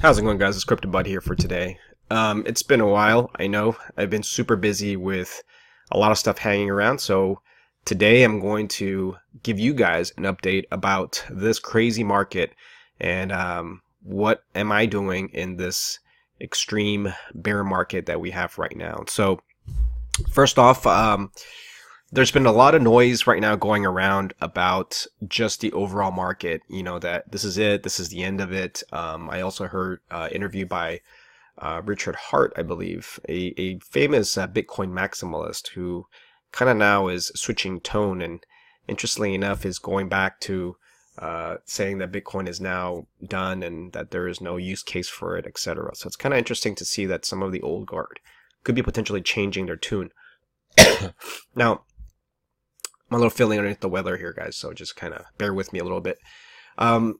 How's it going, guys? It's CryptoBud here for today. Um, it's been a while, I know. I've been super busy with a lot of stuff hanging around, so today I'm going to give you guys an update about this crazy market and um, what am I doing in this extreme bear market that we have right now. So, first off, um, there's been a lot of noise right now going around about just the overall market. You know that this is it, this is the end of it. Um, I also heard uh, interview by uh, Richard Heart, I believe, a, a famous uh, Bitcoin maximalist who kind of now is switching tone and interestingly enough is going back to uh, saying that Bitcoin is now done and that there is no use case for it, etc. So it's kind of interesting to see that some of the old guard could be potentially changing their tune. now, I'm a little feeling underneath the weather here, guys, so just kind of bear with me a little bit. Um,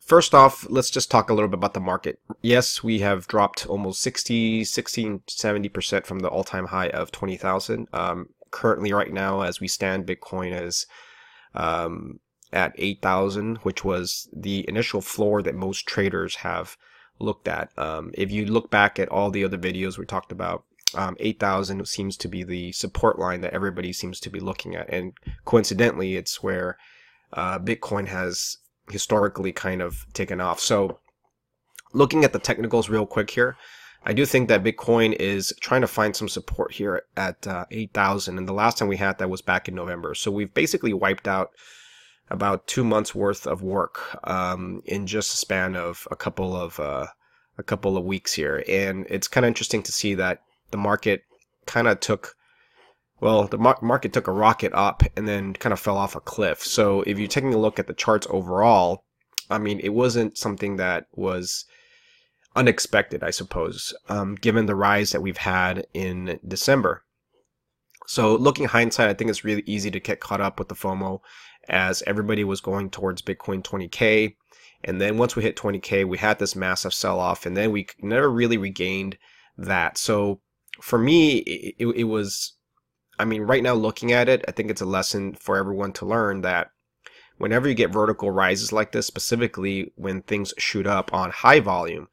first off, let's just talk a little bit about the market. Yes, we have dropped almost 60, 16, 70% from the all-time high of 20,000. Um, currently, right now, as we stand, Bitcoin is um, at 8,000, which was the initial floor that most traders have looked at. Um, if you look back at all the other videos we talked about, um, 8,000 seems to be the support line that everybody seems to be looking at. And coincidentally, it's where uh, Bitcoin has historically kind of taken off. So looking at the technicals real quick here, I do think that Bitcoin is trying to find some support here at uh, 8,000. And the last time we had that was back in November. So we've basically wiped out about two months worth of work um, in just a span of a couple of uh, a couple of weeks here. And it's kind of interesting to see that the market kind of took well, the mar- market took a rocket up and then kind of fell off a cliff. So if you're taking a look at the charts overall, I mean, it wasn't something that was unexpected, I suppose, um, given the rise that we've had in December. So looking hindsight, I think it's really easy to get caught up with the FOMO as everybody was going towards Bitcoin 20K. And then once we hit 20K, we had this massive sell off and then we never really regained that. So for me, it, it was, I mean, right now looking at it, I think it's a lesson for everyone to learn that whenever you get vertical rises like this, specifically when things shoot up on high volume,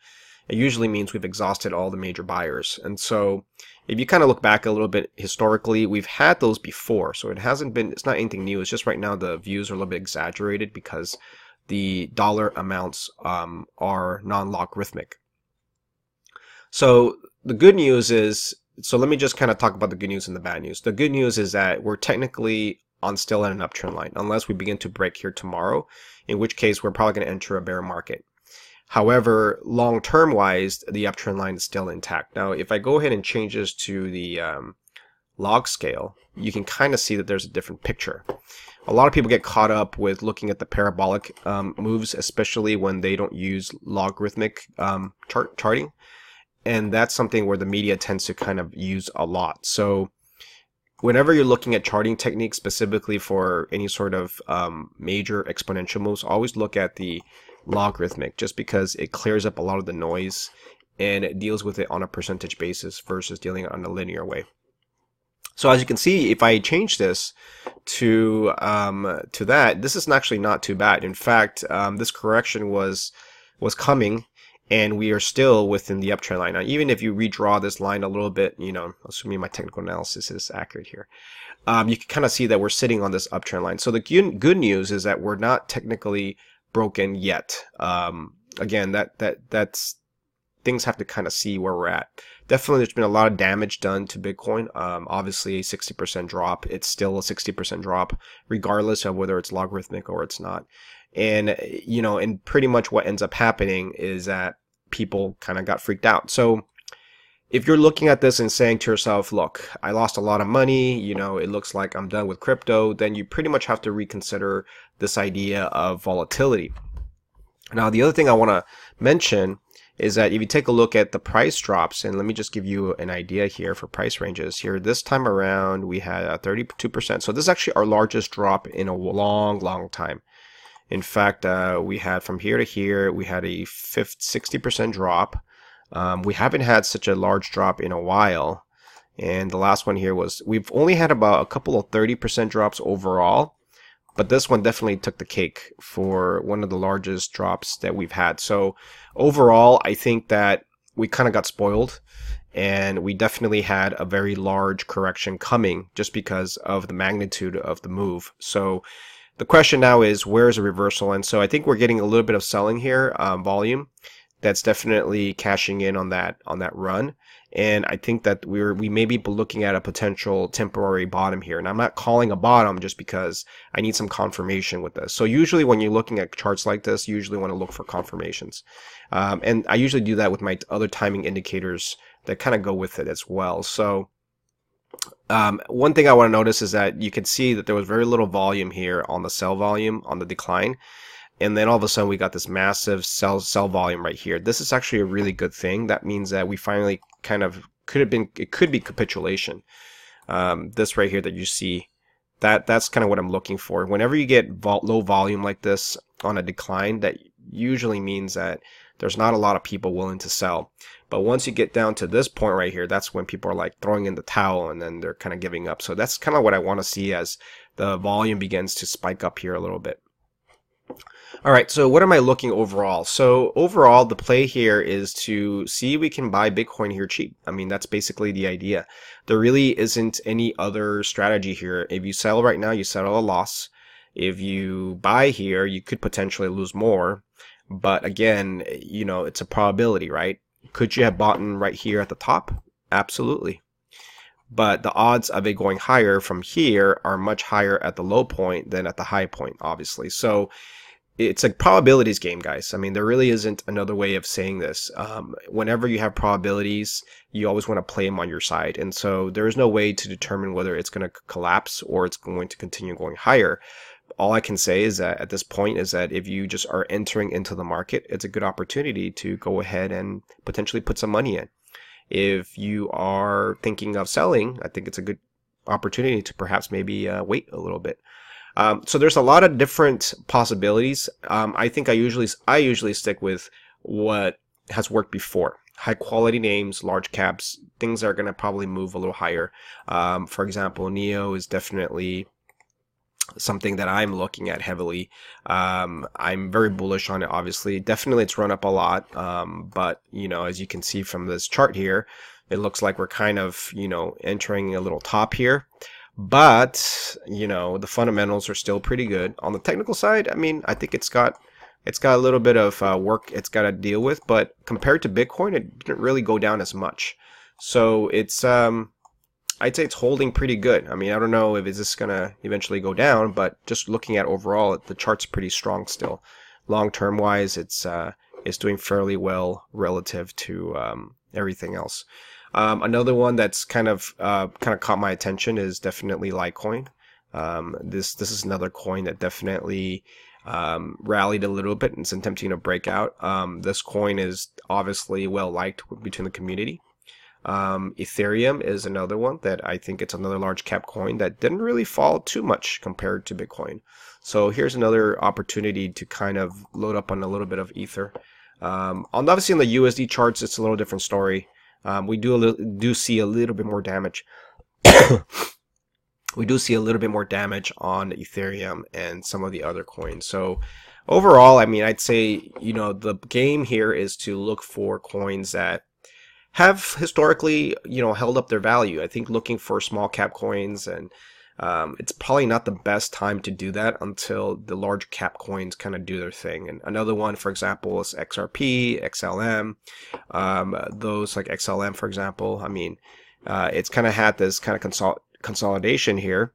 it usually means we've exhausted all the major buyers. And so if you kind of look back a little bit historically, we've had those before. So it hasn't been, it's not anything new. It's just right now the views are a little bit exaggerated because the dollar amounts um, are non logarithmic. So the good news is, so let me just kind of talk about the good news and the bad news. The good news is that we're technically on still at an uptrend line, unless we begin to break here tomorrow, in which case we're probably going to enter a bear market. However, long term wise, the uptrend line is still intact. Now, if I go ahead and change this to the um, log scale, you can kind of see that there's a different picture. A lot of people get caught up with looking at the parabolic um, moves, especially when they don't use logarithmic um, chart charting and that's something where the media tends to kind of use a lot. So whenever you're looking at charting techniques specifically for any sort of um, major exponential moves, always look at the logarithmic just because it clears up a lot of the noise and it deals with it on a percentage basis versus dealing on a linear way. So as you can see, if I change this to um, to that, this is actually not too bad. In fact, um, this correction was was coming and we are still within the uptrend line. Now, even if you redraw this line a little bit, you know, assuming my technical analysis is accurate here, um, you can kind of see that we're sitting on this uptrend line. So the good news is that we're not technically broken yet. Um, again, that that that's things have to kind of see where we're at. Definitely, there's been a lot of damage done to Bitcoin. Um, obviously, a 60% drop. It's still a 60% drop, regardless of whether it's logarithmic or it's not. And, eh, you know, and pretty much what ends up happening is that people kind of got freaked out. So if you're looking at this and saying to yourself, look, I lost a lot of money, you know, it looks like I'm done with crypto, then you pretty much have to reconsider this idea of volatility. Now, the other thing I want to mention is that if you take a look at the price drops, and let me just give you an idea here for price ranges here. This time around, we had a 32%. So this is actually our largest drop in a long, long time. In fact, uh, we had from here to here, we had a 50, 60% drop. Um, we haven't had such a large drop in a while. And the last one here was, we've only had about a couple of 30% drops overall. but this one definitely took the cake for one of the largest drops that we've had. So overall, I think that we kind of got spoiled and we definitely had a very large correction coming just because of the magnitude of the move. So the question now is where is a reversal? And so I think we're getting a little bit of selling here, um, volume. That's definitely cashing in on that on that run. And I think that we're we may be looking at a potential temporary bottom here. And I'm not calling a bottom just because I need some confirmation with this. So usually when you're looking at charts like this, you usually want to look for confirmations. Um, and I usually do that with my other timing indicators that kind of go with it as well. So um, one thing I want to notice is that you can see that there was very little volume here on the sell volume on the decline. And then all of a sudden we got this massive sell sell volume right here. This is actually a really good thing. That means that we finally kind of could have been it could be capitulation. Um, this right here that you see, that that's kind of what I'm looking for. Whenever you get vol low volume like this on a decline, that usually means that there's not a lot of people willing to sell. But once you get down to this point right here, that's when people are like throwing in the towel and then they're kind of giving up. So that's kind of what I want to see as the volume begins to spike up here a little bit. All right, so what am I looking overall? So overall, the play here is to see we can buy Bitcoin here cheap. I mean, that's basically the idea. There really isn't any other strategy here. If you sell right now, you settle a loss. If you buy here, you could potentially lose more. But again, you know, it's a probability, right? Could you have bought in right here at the top? Absolutely. But the odds of it going higher from here are much higher at the low point than at the high point, obviously. So it's a probabilities game, guys. I mean, there really isn't another way of saying this. Um, whenever you have probabilities, you always want to play them on your side. And so there is no way to determine whether it's going to collapse or it's going to continue going higher all I can say is that at this point is that if you just are entering into the market, it's a good opportunity to go ahead and potentially put some money in. If you are thinking of selling, I think it's a good opportunity to perhaps maybe uh, wait a little bit. Um, so there's a lot of different possibilities. Um, I think I usually I usually stick with what has worked before. High quality names, large caps, things are going to probably move a little higher. Um, for example, Neo is definitely something that I'm looking at heavily. Um, I'm very bullish on it, obviously. Definitely it's run up a lot. Um, but, you know, as you can see from this chart here, it looks like we're kind of, you know, entering a little top here. But, you know, the fundamentals are still pretty good. On the technical side, I mean, I think it's got it's got a little bit of uh, work it's got to deal with, but compared to Bitcoin, it didn't really go down as much. So it's um, I'd say it's holding pretty good. I mean, I don't know if is this gonna eventually go down, but just looking at overall, the chart's pretty strong still. Long term wise, it's uh, it's doing fairly well relative to um, everything else. Um, another one that's kind of uh, kind of caught my attention is definitely Litecoin. Um, this this is another coin that definitely um, rallied a little bit and it's attempting to break out. Um, this coin is obviously well liked between the community. Um, Ethereum is another one that I think it's another large cap coin that didn't really fall too much compared to Bitcoin. So here's another opportunity to kind of load up on a little bit of Ether. Um, obviously on the USD charts, it's a little different story. Um, we do little, do see a little bit more damage. we do see a little bit more damage on Ethereum and some of the other coins. So overall, I mean, I'd say you know the game here is to look for coins that have historically, you know, held up their value. I think looking for small cap coins and um, it's probably not the best time to do that until the large cap coins kind of do their thing. And another one, for example, is XRP, XLM. Um, those like XLM, for example. I mean, uh, it's kind of had this kind of consol- consolidation here.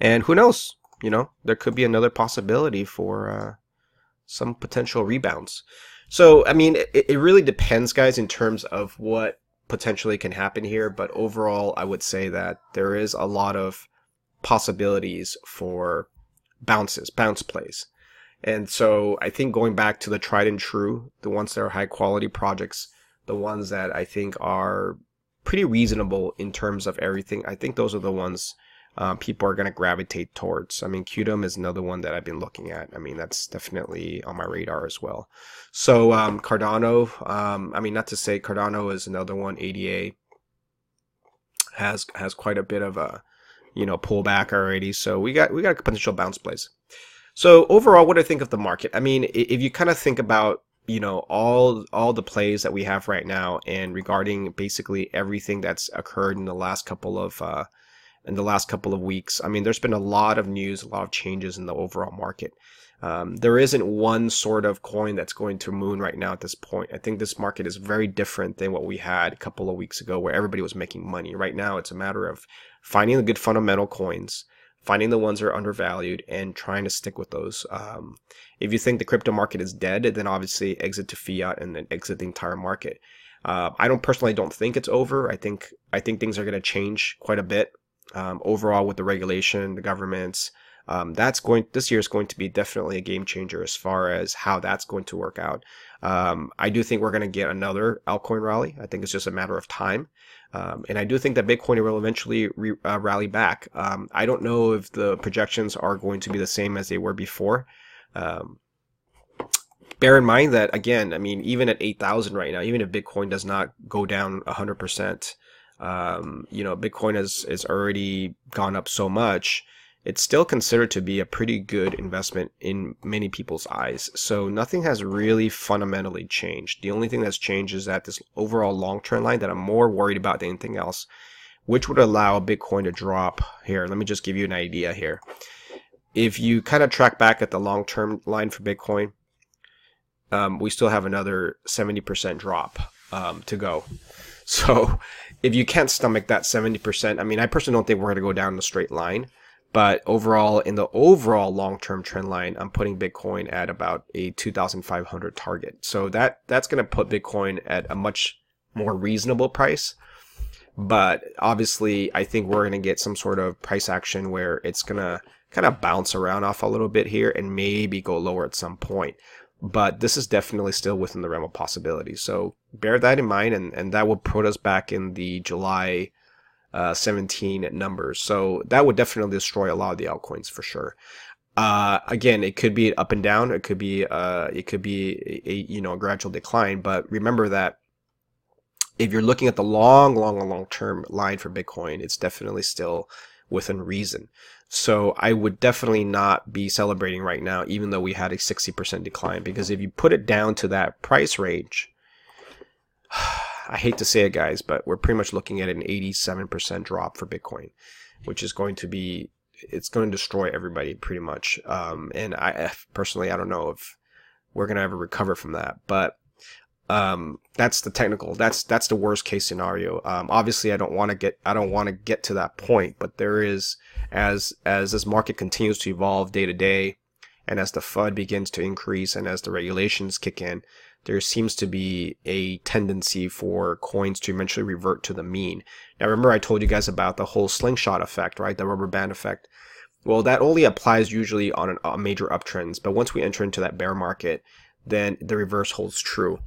And who knows? You know, there could be another possibility for uh, some potential rebounds. So, I mean, it, it really depends, guys, in terms of what potentially can happen here. But overall, I would say that there is a lot of possibilities for bounces, bounce plays. And so I think going back to the tried and true, the ones that are high quality projects, the ones that I think are pretty reasonable in terms of everything, I think those are the ones uh, people are going to gravitate towards. I mean, Qtum is another one that I've been looking at. I mean, that's definitely on my radar as well. So um, Cardano, um, I mean, not to say Cardano is another one. ADA has has quite a bit of a you know, pullback already. So we got we got a potential bounce place. So overall, what do I think of the market? I mean, if you kind of think about you know all all the plays that we have right now and regarding basically everything that's occurred in the last couple of uh, in the last couple of weeks. I mean, there's been a lot of news, a lot of changes in the overall market. Um, there isn't one sort of coin that's going to moon right now at this point. I think this market is very different than what we had a couple of weeks ago, where everybody was making money. Right now, it's a matter of finding the good fundamental coins, finding the ones that are undervalued, and trying to stick with those. Um, if you think the crypto market is dead, then obviously exit to fiat and then exit the entire market. Uh, I don't personally don't think it's over. I think I think things are going to change quite a bit um, overall with the regulation, the governments. Um, that's going this year is going to be definitely a game changer as far as how that's going to work out. Um, I do think we're going to get another altcoin rally. I think it's just a matter of time. Um, and I do think that Bitcoin will eventually re, uh, rally back. Um, I don't know if the projections are going to be the same as they were before. Um, bear in mind that again, I mean, even at 8,000 right now, even if Bitcoin does not go down 100%, um, you know, Bitcoin has, has already gone up so much, it's still considered to be a pretty good investment in many people's eyes. So nothing has really fundamentally changed. The only thing that's changed is that this overall long trend line that I'm more worried about than anything else, which would allow Bitcoin to drop here. Let me just give you an idea here. If you kind of track back at the long term line for Bitcoin, um, we still have another 70% drop um, to go. So if you can't stomach that 70%, I mean, I personally don't think we're going to go down the straight line. But overall, in the overall long-term trend line, I'm putting Bitcoin at about a 2,500 target. So that that's going to put Bitcoin at a much more reasonable price. But obviously, I think we're going to get some sort of price action where it's going to kind of bounce around off a little bit here and maybe go lower at some point but this is definitely still within the realm of possibility. So bear that in mind, and, and that would put us back in the July uh, 17 numbers. So that would definitely destroy a lot of the altcoins for sure. Uh, again, it could be up and down. It could be uh, it could be a, a you know a gradual decline. But remember that if you're looking at the long, long, long term line for Bitcoin, it's definitely still within reason. So I would definitely not be celebrating right now, even though we had a 60% decline, because if you put it down to that price range, I hate to say it, guys, but we're pretty much looking at an 87% drop for Bitcoin, which is going to be, it's going to destroy everybody pretty much. Um, and I personally, I don't know if we're going to ever recover from that, but um, that's the technical. That's that's the worst case scenario. Um, obviously, I don't want to get I don't want to get to that point, but there is as as this market continues to evolve day to day, and as the FUD begins to increase and as the regulations kick in, there seems to be a tendency for coins to eventually revert to the mean. Now, remember I told you guys about the whole slingshot effect, right? The rubber band effect. Well, that only applies usually on a major uptrends, but once we enter into that bear market, then the reverse holds true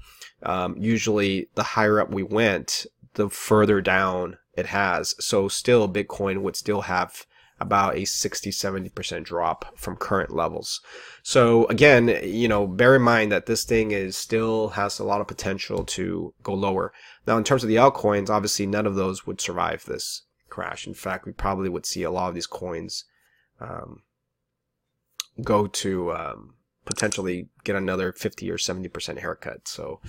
um, usually the higher up we went, the further down it has. So still Bitcoin would still have about a 60 70% drop from current levels. So again, you know, bear in mind that this thing is still has a lot of potential to go lower. Now in terms of the altcoins, obviously none of those would survive this crash. In fact, we probably would see a lot of these coins um, go to um, potentially get another 50 or 70% haircut. So,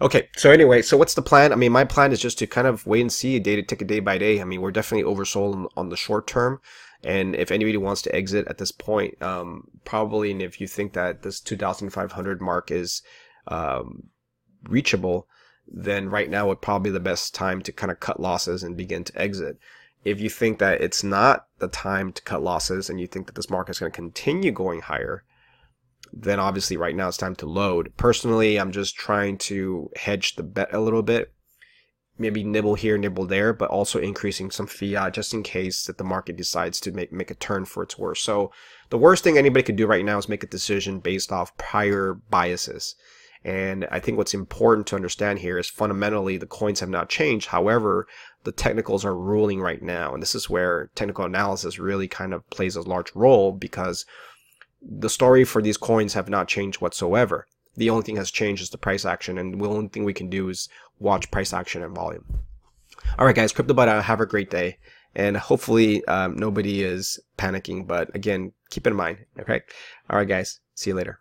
okay. So anyway, so what's the plan? I mean, my plan is just to kind of wait and see, day to take a day by day. I mean, we're definitely oversold on, the short term. And if anybody wants to exit at this point, um, probably, and if you think that this 2,500 mark is, um, reachable, then right now would probably be the best time to kind of cut losses and begin to exit. If you think that it's not the time to cut losses and you think that this market is going to continue going higher, then obviously right now it's time to load. Personally, I'm just trying to hedge the bet a little bit. Maybe nibble here, nibble there, but also increasing some fiat just in case that the market decides to make, make a turn for its worst. So the worst thing anybody could do right now is make a decision based off prior biases. And I think what's important to understand here is fundamentally the coins have not changed. However, the technicals are ruling right now. And this is where technical analysis really kind of plays a large role because the story for these coins have not changed whatsoever. The only thing has changed is the price action, and the only thing we can do is watch price action and volume. All right, guys, crypto CryptoBud, have a great day, and hopefully um, nobody is panicking. But again, keep in mind. Okay. All right, guys. See you later.